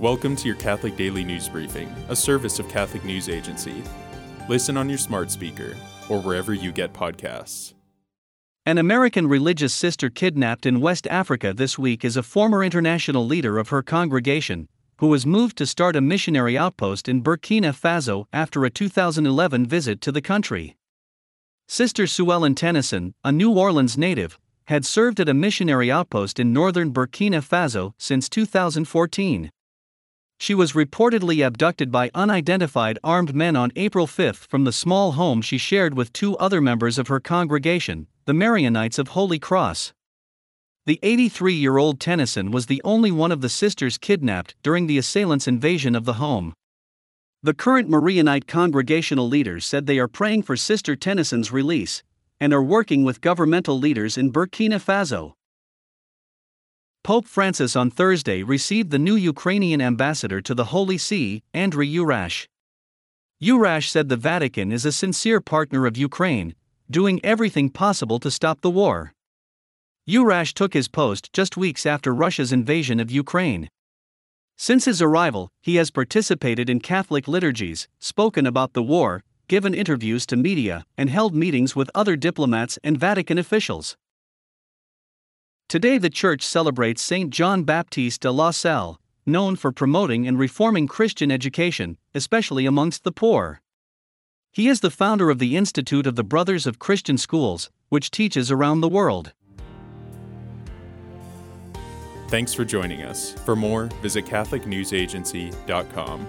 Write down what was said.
Welcome to your Catholic Daily News Briefing, a service of Catholic News Agency. Listen on your smart speaker or wherever you get podcasts. An American religious sister kidnapped in West Africa this week is a former international leader of her congregation, who was moved to start a missionary outpost in Burkina Faso after a 2011 visit to the country. Sister Sue Ellen Tennyson, a New Orleans native, had served at a missionary outpost in northern Burkina Faso since 2014. She was reportedly abducted by unidentified armed men on April 5 from the small home she shared with two other members of her congregation, the Marianites of Holy Cross. The 83 year old Tennyson was the only one of the sisters kidnapped during the assailants' invasion of the home. The current Marianite congregational leaders said they are praying for Sister Tennyson's release and are working with governmental leaders in Burkina Faso. Pope Francis on Thursday received the new Ukrainian ambassador to the Holy See, Andriy Yurash. Yurash said the Vatican is a sincere partner of Ukraine, doing everything possible to stop the war. Yurash took his post just weeks after Russia's invasion of Ukraine. Since his arrival, he has participated in Catholic liturgies, spoken about the war, given interviews to media, and held meetings with other diplomats and Vatican officials. Today, the Church celebrates Saint John Baptiste de la Salle, known for promoting and reforming Christian education, especially amongst the poor. He is the founder of the Institute of the Brothers of Christian Schools, which teaches around the world. Thanks for joining us. For more, visit CatholicNewsAgency.com.